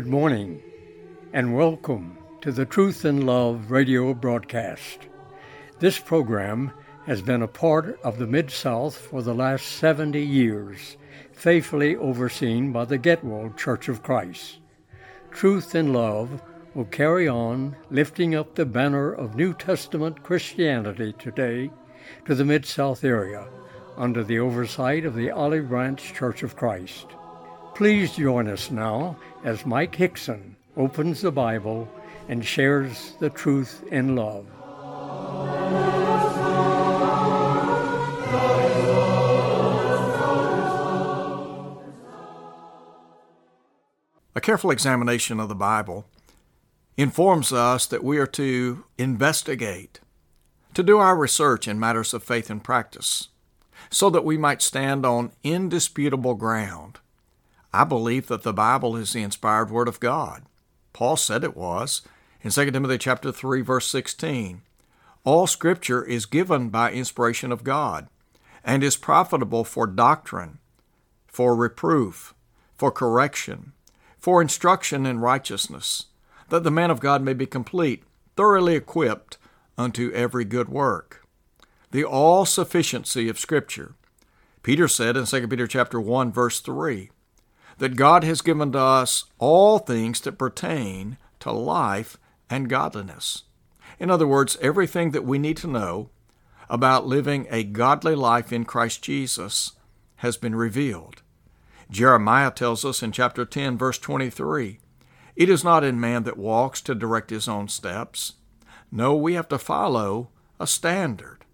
Good morning, and welcome to the Truth and Love radio broadcast. This program has been a part of the Mid South for the last 70 years, faithfully overseen by the Getwell Church of Christ. Truth and Love will carry on lifting up the banner of New Testament Christianity today to the Mid South area under the oversight of the Olive Branch Church of Christ. Please join us now as Mike Hickson opens the Bible and shares the truth in love. A careful examination of the Bible informs us that we are to investigate, to do our research in matters of faith and practice, so that we might stand on indisputable ground. I believe that the Bible is the inspired word of God. Paul said it was in 2 Timothy chapter 3 verse 16. All scripture is given by inspiration of God and is profitable for doctrine, for reproof, for correction, for instruction in righteousness, that the man of God may be complete, thoroughly equipped unto every good work. The all sufficiency of Scripture. Peter said in 2 Peter chapter 1 verse 3 that God has given to us all things that pertain to life and godliness. In other words, everything that we need to know about living a godly life in Christ Jesus has been revealed. Jeremiah tells us in chapter 10, verse 23 It is not in man that walks to direct his own steps. No, we have to follow a standard,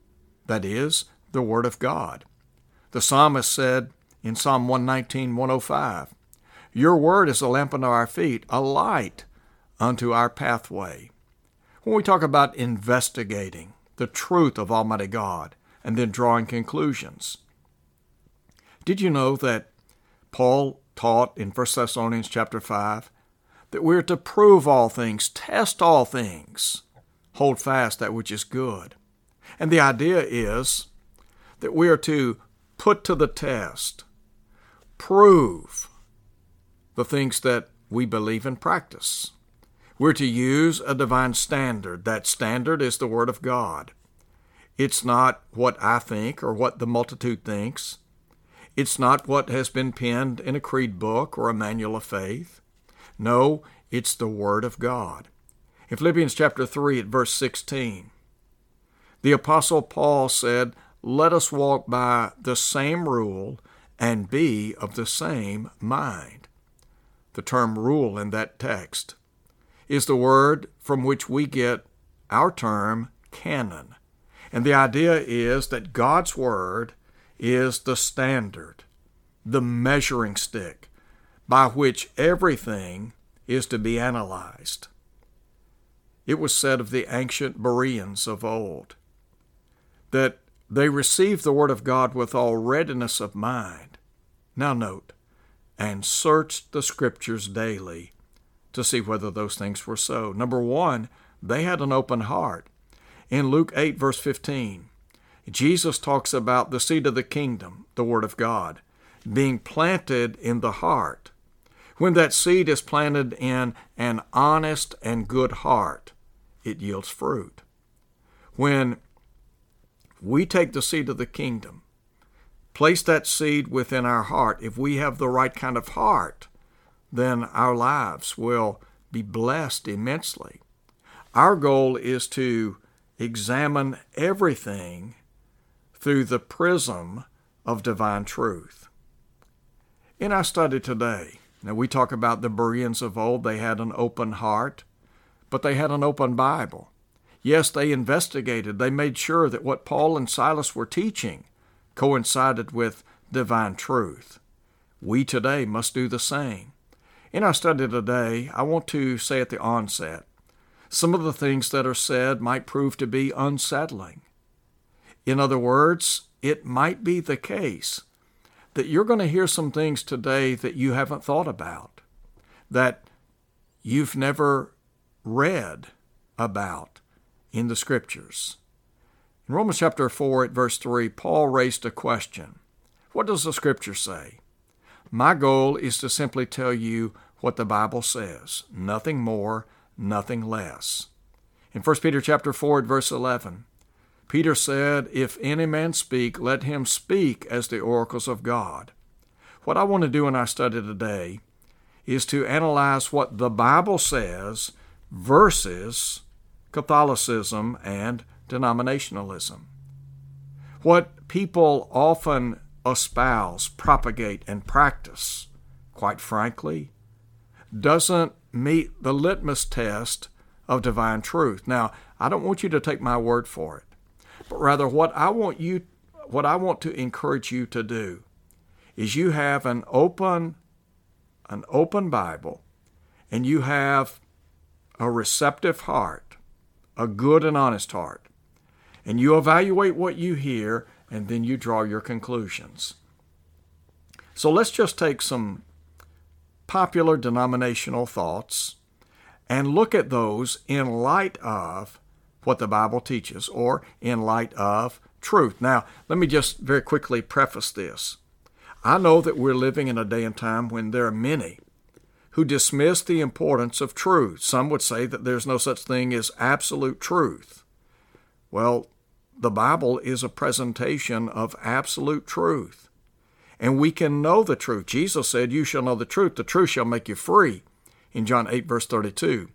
that is, the Word of God. The psalmist said in Psalm 119, 105, Your Word is a lamp unto our feet, a light unto our pathway. When we talk about investigating the truth of Almighty God and then drawing conclusions, did you know that Paul taught in 1 Thessalonians chapter 5 that we're to prove all things, test all things, hold fast that which is good. And the idea is that we are to put to the test, prove the things that we believe and practice. We're to use a divine standard. That standard is the Word of God. It's not what I think or what the multitude thinks. It's not what has been penned in a creed book or a manual of faith. No, it's the Word of God. In Philippians chapter 3 at verse 16, the Apostle Paul said, Let us walk by the same rule and be of the same mind. The term rule in that text is the word from which we get our term canon. And the idea is that God's Word is the standard, the measuring stick by which everything is to be analyzed. It was said of the ancient Bereans of old that they received the Word of God with all readiness of mind. Now, note, and searched the Scriptures daily to see whether those things were so. Number one, they had an open heart. In Luke 8, verse 15, Jesus talks about the seed of the kingdom, the Word of God, being planted in the heart. When that seed is planted in an honest and good heart, it yields fruit. When we take the seed of the kingdom, place that seed within our heart, if we have the right kind of heart, then our lives will be blessed immensely. Our goal is to examine everything through the prism of divine truth. In our study today, now we talk about the Bereans of old, they had an open heart, but they had an open Bible. Yes, they investigated, they made sure that what Paul and Silas were teaching coincided with divine truth. We today must do the same. In our study today, I want to say at the onset some of the things that are said might prove to be unsettling. In other words, it might be the case that you're going to hear some things today that you haven't thought about, that you've never read about in the Scriptures. In Romans chapter 4 at verse 3, Paul raised a question. What does the Scripture say? My goal is to simply tell you what the Bible says, nothing more, nothing less. In 1 Peter chapter 4 at verse 11, Peter said, If any man speak, let him speak as the oracles of God. What I want to do in our study today is to analyze what the Bible says versus Catholicism and denominationalism. What people often espouse, propagate, and practice, quite frankly, doesn't meet the litmus test of divine truth. Now, I don't want you to take my word for it, but rather what I want you what I want to encourage you to do is you have an open an open Bible and you have a receptive heart, a good and honest heart. And you evaluate what you hear and then you draw your conclusions. So let's just take some popular denominational thoughts and look at those in light of what the Bible teaches or in light of truth. Now, let me just very quickly preface this. I know that we're living in a day and time when there are many who dismiss the importance of truth. Some would say that there's no such thing as absolute truth. Well, the Bible is a presentation of absolute truth. And we can know the truth. Jesus said, You shall know the truth, the truth shall make you free, in John 8, verse 32.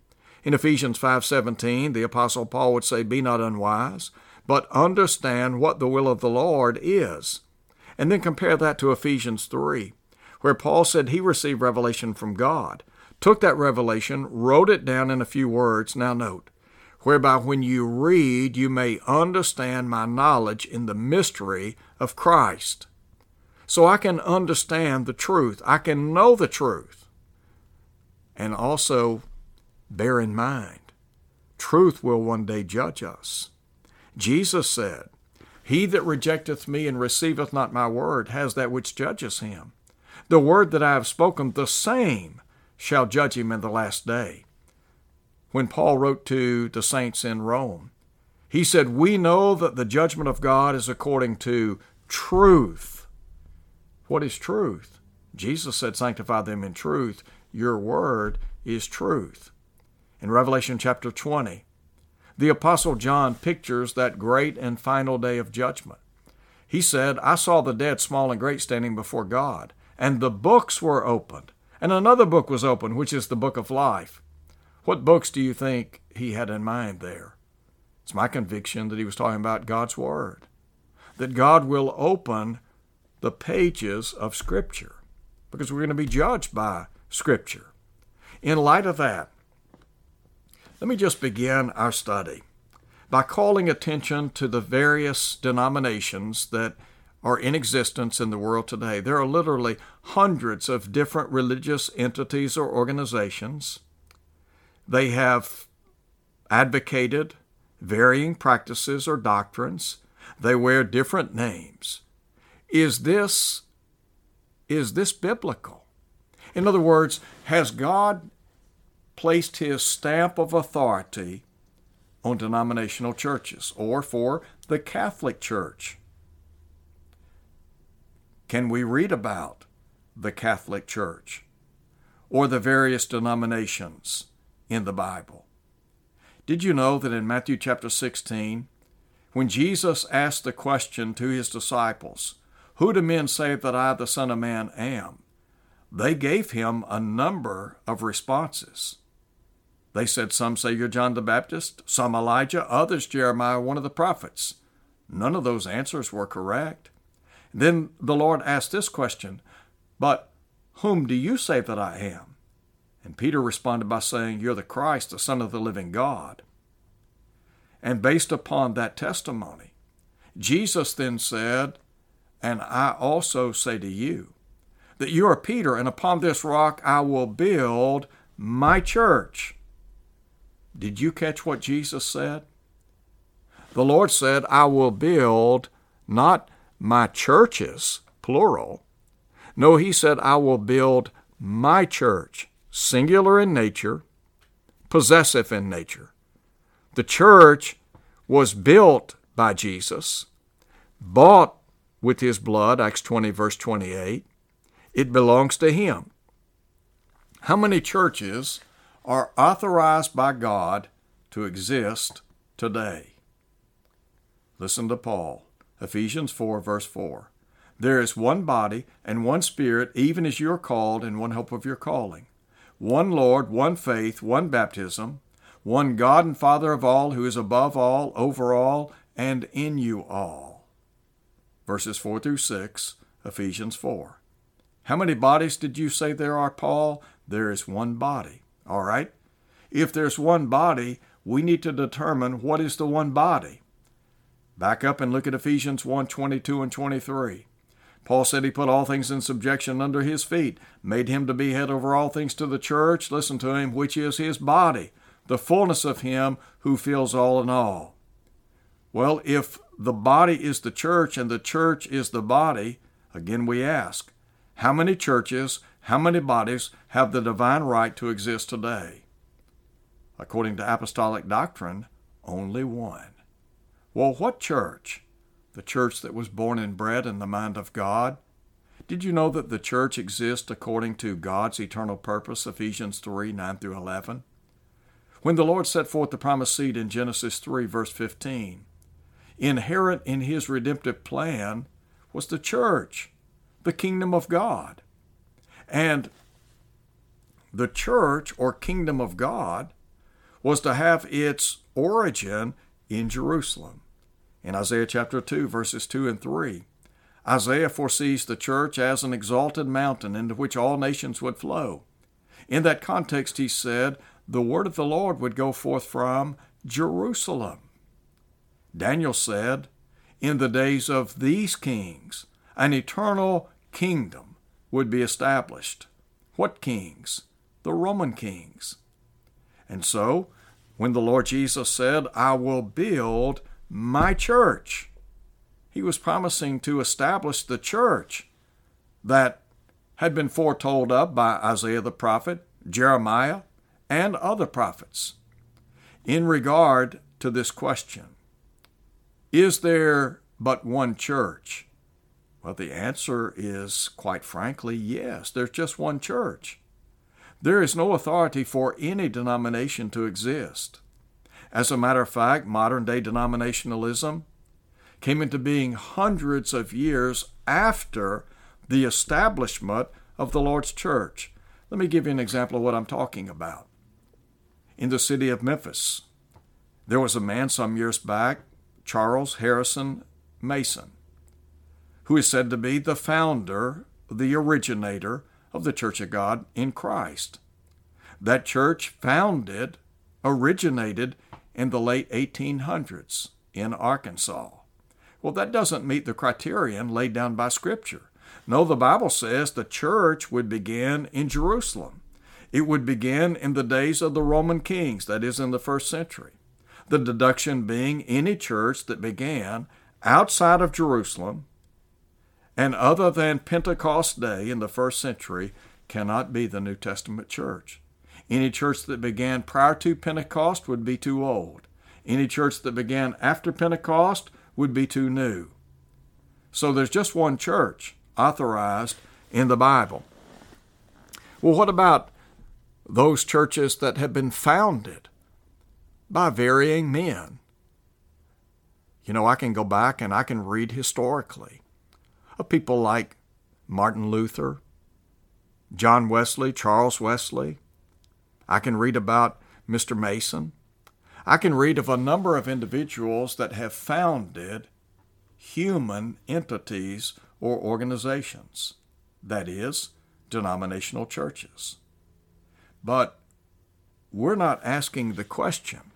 In Ephesians 5:17, the apostle Paul would say, "Be not unwise, but understand what the will of the Lord is." And then compare that to Ephesians 3 where Paul said he received revelation from God, took that revelation, wrote it down in a few words. Now, note, whereby when you read, you may understand my knowledge in the mystery of Christ. So I can understand the truth, I can know the truth, and also bear in mind, truth will one day judge us. Jesus said, He that rejecteth me and receiveth not my word has that which judges him. The word that I have spoken, the same shall judge him in the last day. When Paul wrote to the saints in Rome, he said, We know that the judgment of God is according to truth. What is truth? Jesus said, Sanctify them in truth. Your word is truth. In Revelation chapter 20, the Apostle John pictures that great and final day of judgment. He said, I saw the dead, small and great, standing before God and the books were opened. And another book was opened, which is the book of life. What books do you think he had in mind there? It's my conviction that he was talking about God's Word, that God will open the pages of Scripture, because we're going to be judged by Scripture. In light of that, let me just begin our study by calling attention to the various denominations that are in existence in the world today. There are literally hundreds of different religious entities or organizations. They have advocated varying practices or doctrines. They wear different names. Is this is this biblical? In other words, has God placed his stamp of authority on denominational churches or for the Catholic Church? can we read about the Catholic Church or the various denominations in the Bible? Did you know that in Matthew chapter 16, when Jesus asked the question to his disciples, Who do men say that I, the Son of Man, am? They gave him a number of responses. They said, Some say you're John the Baptist, some Elijah, others Jeremiah, one of the prophets. None of those answers were correct. Then the Lord asked this question, But whom do you say that I am? And Peter responded by saying, You're the Christ, the Son of the living God. And based upon that testimony, Jesus then said, And I also say to you, that you are Peter, and upon this rock I will build my church. Did you catch what Jesus said? The Lord said, I will build not my churches, plural. No, he said, I will build my church, singular in nature, possessive in nature. The church was built by Jesus, bought with his blood, Acts 20, verse 28. It belongs to Him. How many churches are authorized by God to exist today? Listen to Paul, Ephesians 4, verse 4. There is one body and one Spirit, even as you are called, in one hope of your calling. One Lord, one faith, one baptism, one God and Father of all, who is above all, over all, and in you all. Verses 4 through 6, Ephesians 4. How many bodies did you say there are, Paul? There is one body. All right? If there's one body, we need to determine what is the one body. Back up and look at Ephesians 1 22 and 23. Paul said he put all things in subjection under his feet, made him to be head over all things to the church, listen to him, which is his body, the fullness of him who fills all in all. Well, if the body is the church and the church is the body, again we ask, how many churches, how many bodies have the divine right to exist today? According to apostolic doctrine, only one. Well, what church? The church that was born and bred in the mind of God? Did you know that the church exists according to God's eternal purpose, Ephesians 3 9 through 11? When the Lord set forth the promised seed in Genesis 3, verse 15, inherent in his redemptive plan was the church, the kingdom of God. And the church, or kingdom of God, was to have its origin in Jerusalem in Isaiah chapter 2, verses 2 and 3. Isaiah foresees the church as an exalted mountain into which all nations would flow. In that context, he said, the word of the Lord would go forth from Jerusalem. Daniel said, In the days of these kings, an eternal kingdom would be established. What kings? The Roman kings. And so, when the Lord Jesus said, I will build my church. He was promising to establish the church that had been foretold of by Isaiah the prophet, Jeremiah, and other prophets. In regard to this question, is there but one church? Well, the answer is quite frankly yes, there's just one church. There is no authority for any denomination to exist. As a matter of fact, modern day denominationalism came into being hundreds of years after the establishment of the Lord's church. Let me give you an example of what I'm talking about. In the city of Memphis, there was a man some years back, Charles Harrison Mason, who is said to be the founder, the originator of the Church of God in Christ. That church founded, originated in the late 1800s in Arkansas. Well, that doesn't meet the criterion laid down by Scripture. No, the Bible says the church would begin in Jerusalem. It would begin in the days of the Roman kings, that is, in the first century. The deduction being any church that began outside of Jerusalem and other than Pentecost Day in the first century cannot be the New Testament church. Any church that began prior to Pentecost would be too old. Any church that began after Pentecost would be too new. So there's just one church authorized in the Bible. Well, what about those churches that have been founded by varying men? You know, I can go back and I can read historically of people like Martin Luther, John Wesley, Charles Wesley, I can read about Mr. Mason. I can read of a number of individuals that have founded human entities or organizations, that is, denominational churches. But we're not asking the question.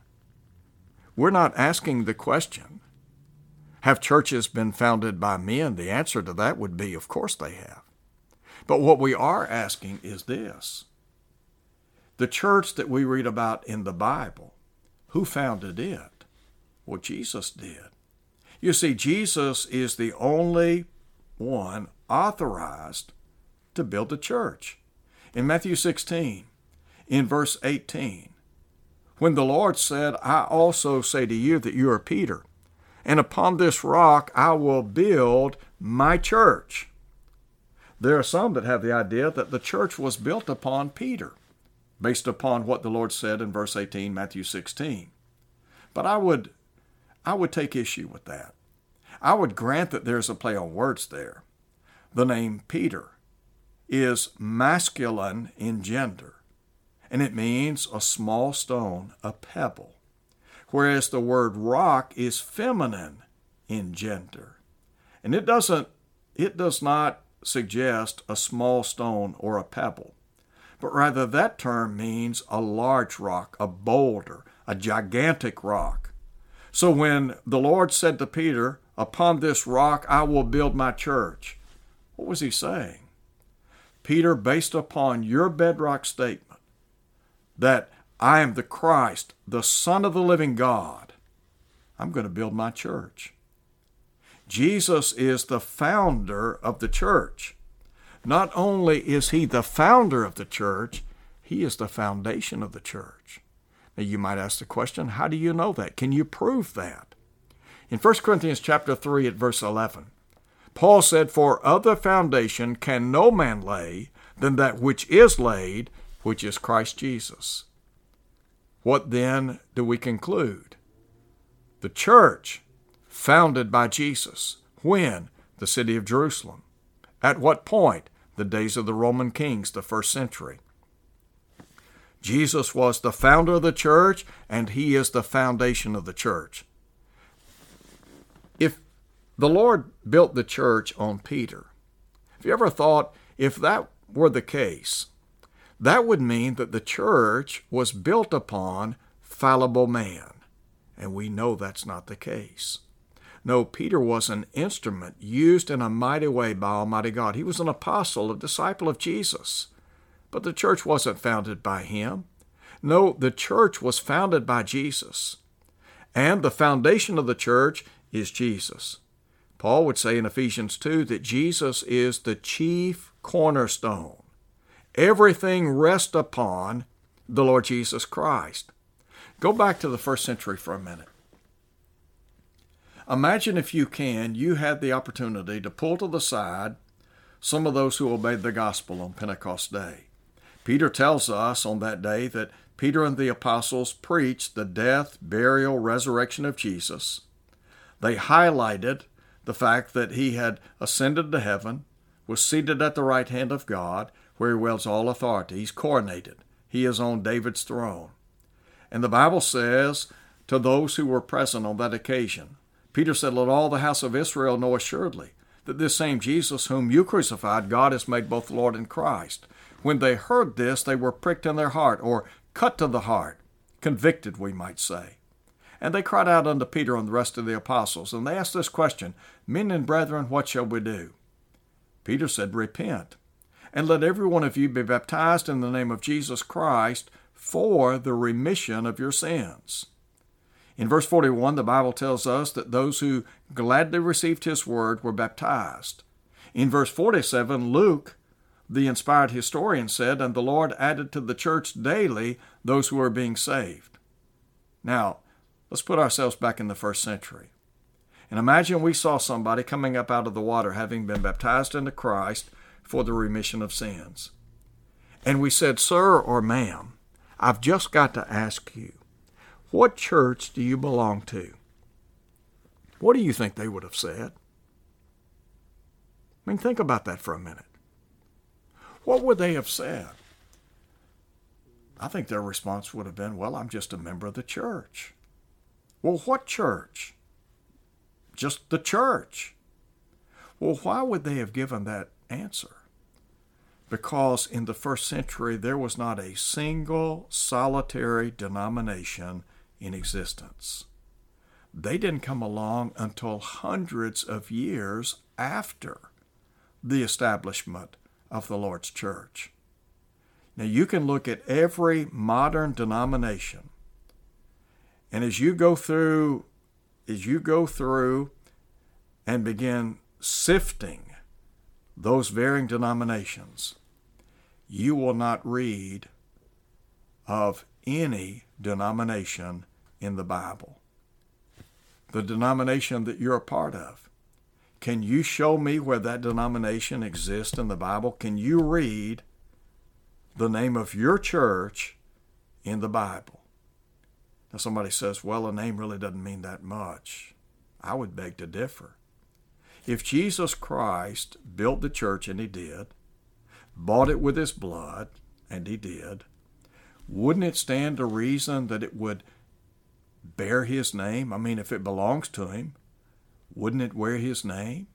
We're not asking the question Have churches been founded by men? The answer to that would be, Of course they have. But what we are asking is this the church that we read about in the Bible, who founded it? Well, Jesus did. You see, Jesus is the only one authorized to build a church. In Matthew 16, in verse 18, when the Lord said, I also say to you that you are Peter, and upon this rock I will build my church. There are some that have the idea that the church was built upon Peter, based upon what the Lord said in verse 18, Matthew 16. But I would, I would take issue with that. I would grant that there's a play on words there. The name Peter is masculine in gender, and it means a small stone, a pebble, whereas the word rock is feminine in gender. And it doesn't it does not suggest a small stone or a pebble, but rather that term means a large rock, a boulder, a gigantic rock. So when the Lord said to Peter, Upon this rock I will build my church, what was he saying? Peter, based upon your bedrock statement that I am the Christ, the Son of the living God, I'm going to build my church. Jesus is the founder of the church. Not only is he the founder of the church, he is the foundation of the church. Now you might ask the question, how do you know that? Can you prove that? In 1 Corinthians chapter 3 at verse 11, Paul said, For other foundation can no man lay than that which is laid, which is Christ Jesus. What then do we conclude? The church founded by Jesus. When? The city of Jerusalem. At what point? The days of the Roman kings, the first century. Jesus was the founder of the church, and he is the foundation of the church. If the Lord built the church on Peter, have you ever thought if that were the case, that would mean that the church was built upon fallible man. And we know that's not the case. No, Peter was an instrument used in a mighty way by Almighty God. He was an apostle, a disciple of Jesus. But the church wasn't founded by him. No, the church was founded by Jesus. And the foundation of the church is Jesus. Paul would say in Ephesians 2 that Jesus is the chief cornerstone. Everything rests upon the Lord Jesus Christ. Go back to the first century for a minute. Imagine if you can, you had the opportunity to pull to the side some of those who obeyed the gospel on Pentecost Day. Peter tells us on that day that Peter and the apostles preached the death, burial, resurrection of Jesus. They highlighted the fact that he had ascended to heaven, was seated at the right hand of God, where he wields all authority. He's coronated. He is on David's throne. And the Bible says to those who were present on that occasion, Peter said, Let all the house of Israel know assuredly that this same Jesus whom you crucified, God has made both Lord and Christ. When they heard this, they were pricked in their heart, or cut to the heart, convicted, we might say. And they cried out unto Peter and the rest of the apostles, and they asked this question Men and brethren, what shall we do? Peter said, Repent, and let every one of you be baptized in the name of Jesus Christ for the remission of your sins in verse 41, the Bible tells us that those who gladly received his word were baptized. In verse 47, Luke, the inspired historian, said, And the Lord added to the church daily those who are being saved. Now, let's put ourselves back in the first century. And imagine we saw somebody coming up out of the water having been baptized into Christ for the remission of sins. And we said, Sir or ma'am, I've just got to ask you, what church do you belong to? What do you think they would have said? I mean, think about that for a minute. What would they have said? I think their response would have been, Well, I'm just a member of the church. Well, what church? Just the church. Well, why would they have given that answer? Because in the first century, there was not a single solitary denomination in existence. They didn't come along until hundreds of years after the establishment of the Lord's church. Now, you can look at every modern denomination, and as you go through, as you go through and begin sifting those varying denominations, you will not read of any denomination in the Bible. The denomination that you're a part of Can you show me where that denomination exists in the Bible? Can you read the name of your church in the Bible? Now, somebody says, well, a name really doesn't mean that much. I would beg to differ. If Jesus Christ built the church, and he did, bought it with his blood, and he did, wouldn't it stand to reason that it would bear his name? I mean, if it belongs to him, wouldn't it wear his name?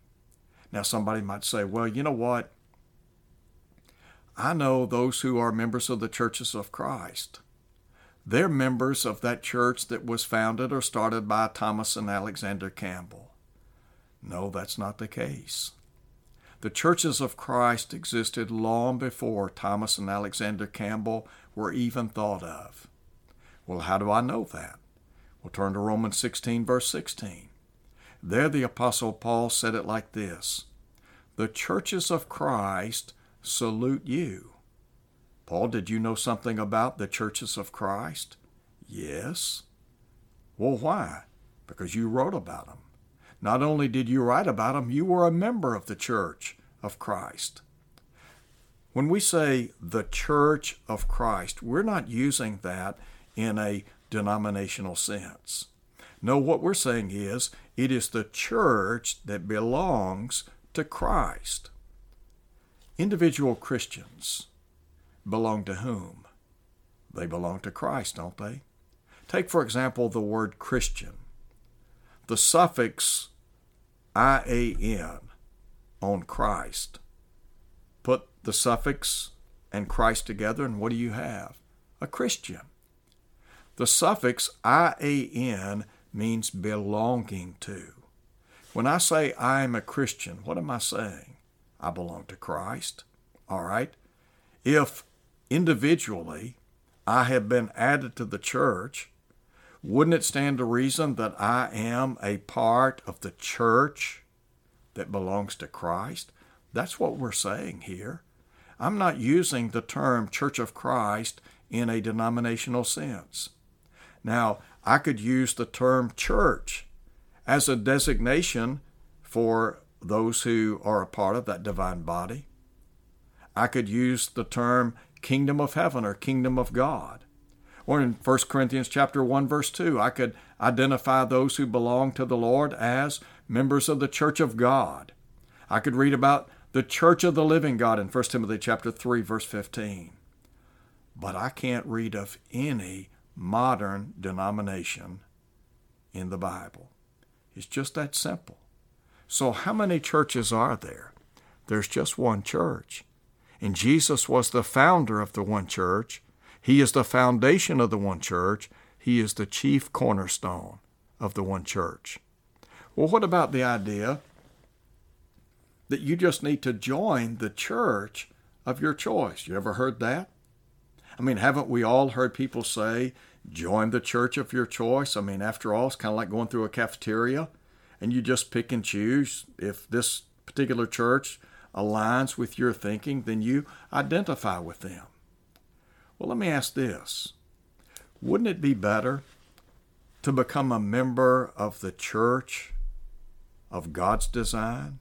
Now, somebody might say, well, you know what? I know those who are members of the churches of Christ. They're members of that church that was founded or started by Thomas and Alexander Campbell. No, that's not the case. The churches of Christ existed long before Thomas and Alexander Campbell were even thought of. Well, how do I know that? We'll turn to Romans 16, verse 16. There, the Apostle Paul said it like this The churches of Christ salute you. Paul, did you know something about the churches of Christ? Yes. Well, why? Because you wrote about them. Not only did you write about them, you were a member of the church of Christ. When we say the church of Christ, we're not using that in a denominational sense. No, what we're saying is it is the church that belongs to Christ. Individual Christians belong to whom? They belong to Christ, don't they? Take, for example, the word Christian. The suffix IAN on Christ. Put the suffix and Christ together, and what do you have? A Christian. The suffix IAN means belonging to. When I say I am a Christian, what am I saying? I belong to Christ. All right? If individually I have been added to the church, wouldn't it stand to reason that I am a part of the church that belongs to Christ? That's what we're saying here. I'm not using the term Church of Christ in a denominational sense. Now, I could use the term church as a designation for those who are a part of that divine body. I could use the term kingdom of heaven or kingdom of God. Or in 1 Corinthians chapter 1 verse 2, I could identify those who belong to the Lord as members of the church of God. I could read about the church of the living God in 1 Timothy chapter 3 verse 15. But I can't read of any modern denomination in the Bible. It's just that simple. So, how many churches are there? There's just one church. And Jesus was the founder of the one church. He is the foundation of the one church. He is the chief cornerstone of the one church. Well, what about the idea that you just need to join the church of your choice? You ever heard that? I mean, haven't we all heard people say, join the church of your choice? I mean, after all, it's kind of like going through a cafeteria and you just pick and choose. If this particular church aligns with your thinking, then you identify with them. Well, let me ask this Wouldn't it be better to become a member of the church of God's design,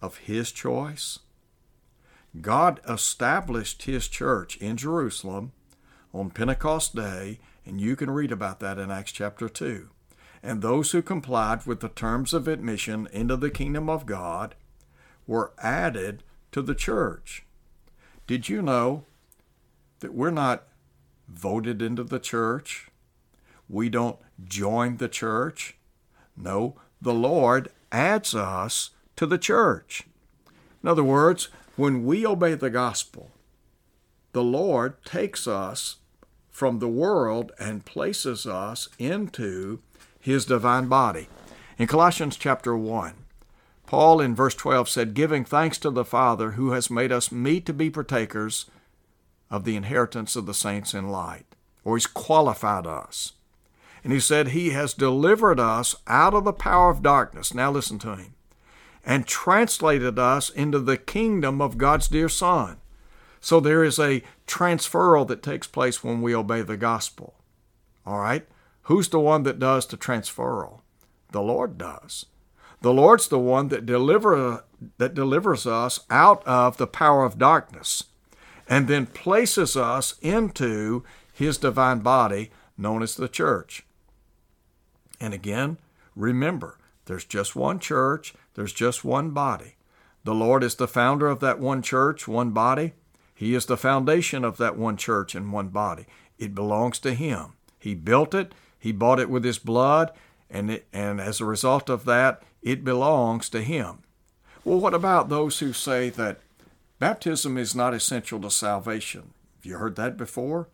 of His choice? God established His church in Jerusalem on Pentecost Day, and you can read about that in Acts chapter 2. And those who complied with the terms of admission into the kingdom of God were added to the church. Did you know that we're not voted into the church? We don't join the church. No, the Lord adds us to the church. In other words, when we obey the gospel, the Lord takes us from the world and places us into his divine body. In Colossians chapter 1, Paul in verse 12 said, Giving thanks to the Father who has made us meet to be partakers of the inheritance of the saints in light, or he's qualified us. And he said, He has delivered us out of the power of darkness. Now listen to him. And translated us into the kingdom of God's dear Son. So there is a transferal that takes place when we obey the gospel. All right? Who's the one that does the transferal? The Lord does. The Lord's the one that deliver that delivers us out of the power of darkness and then places us into his divine body known as the church. And again, remember, there's just one church, there's just one body. The Lord is the founder of that one church, one body. He is the foundation of that one church and one body. It belongs to Him. He built it, He bought it with His blood, and, it, and as a result of that, it belongs to Him. Well, what about those who say that baptism is not essential to salvation? Have you heard that before?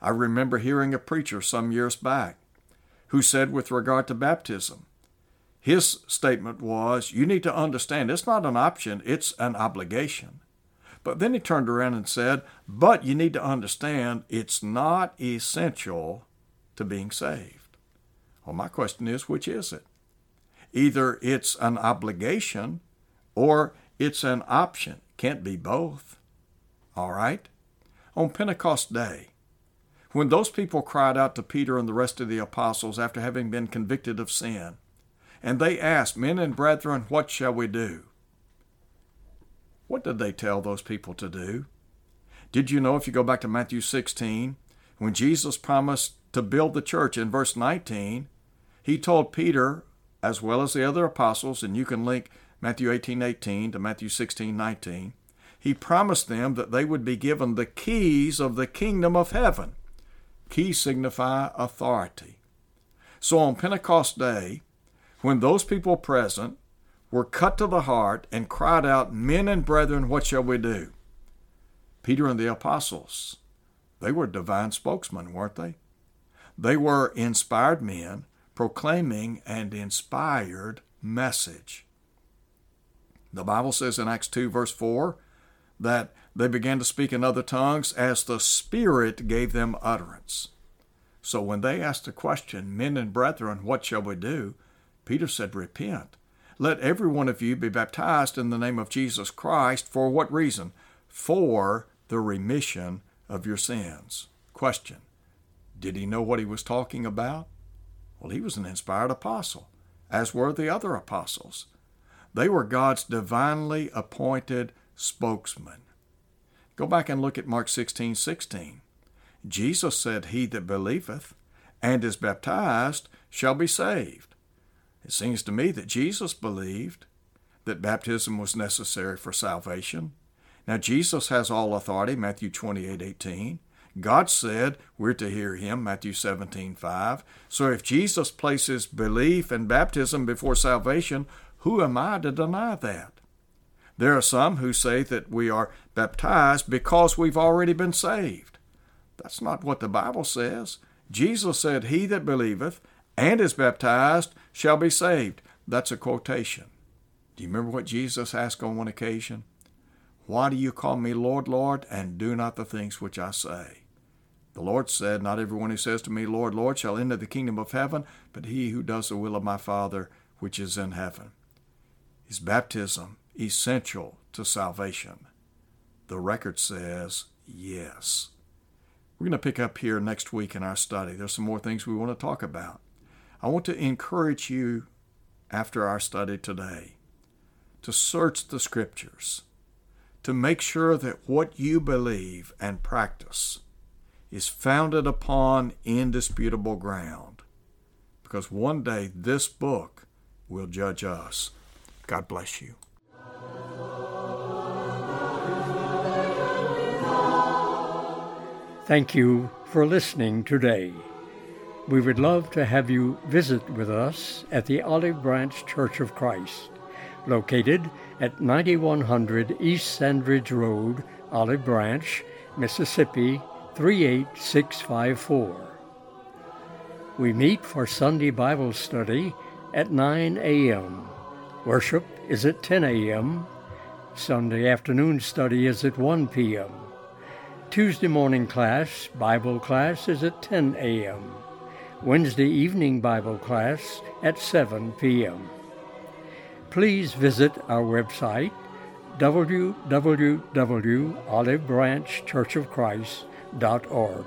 I remember hearing a preacher some years back who said, with regard to baptism, his statement was, You need to understand it's not an option, it's an obligation. But then he turned around and said, But you need to understand it's not essential to being saved. Well, my question is, which is it? Either it's an obligation or it's an option. Can't be both. All right? On Pentecost Day, when those people cried out to Peter and the rest of the apostles after having been convicted of sin, and they asked, Men and brethren, what shall we do? What did they tell those people to do? Did you know if you go back to Matthew 16, when Jesus promised to build the church in verse 19, he told Peter, as well as the other apostles, and you can link Matthew 18 18 to Matthew 16 19, he promised them that they would be given the keys of the kingdom of heaven. Keys signify authority. So on Pentecost Day, when those people present were cut to the heart and cried out, Men and brethren, what shall we do? Peter and the apostles, they were divine spokesmen, weren't they? They were inspired men proclaiming an inspired message. The Bible says in Acts 2, verse 4, that they began to speak in other tongues as the Spirit gave them utterance. So when they asked the question, Men and brethren, what shall we do? Peter said, Repent. Let every one of you be baptized in the name of Jesus Christ. For what reason? For the remission of your sins. Question Did he know what he was talking about? Well, he was an inspired apostle, as were the other apostles. They were God's divinely appointed spokesman. Go back and look at Mark 16 16. Jesus said, He that believeth and is baptized shall be saved. It seems to me that Jesus believed that baptism was necessary for salvation. Now, Jesus has all authority, Matthew 28 18. God said we're to hear him, Matthew 17 5. So if Jesus places belief and baptism before salvation, who am I to deny that? There are some who say that we are baptized because we've already been saved. That's not what the Bible says. Jesus said, He that believeth and is baptized shall be saved. That's a quotation. Do you remember what Jesus asked on one occasion? Why do you call me Lord, Lord, and do not the things which I say? The Lord said, Not everyone who says to me, Lord, Lord, shall enter the kingdom of heaven, but he who does the will of my Father which is in heaven. Is baptism essential to salvation? The record says yes. We're going to pick up here next week in our study. There's some more things we want to talk about. I want to encourage you after our study today to search the scriptures, to make sure that what you believe and practice is founded upon indisputable ground. Because one day this book will judge us. God bless you. Thank you for listening today. We would love to have you visit with us at the Olive Branch Church of Christ, located at 9100 East Sandidge Road, Olive Branch, Mississippi 38654. We meet for Sunday Bible study at 9 a.m. Worship is at 10 a.m. Sunday afternoon study is at 1 p.m. Tuesday morning class, Bible class, is at 10 a.m. Wednesday evening Bible class at 7 p.m. Please visit our website www.olivebranchchurchofchrist.org.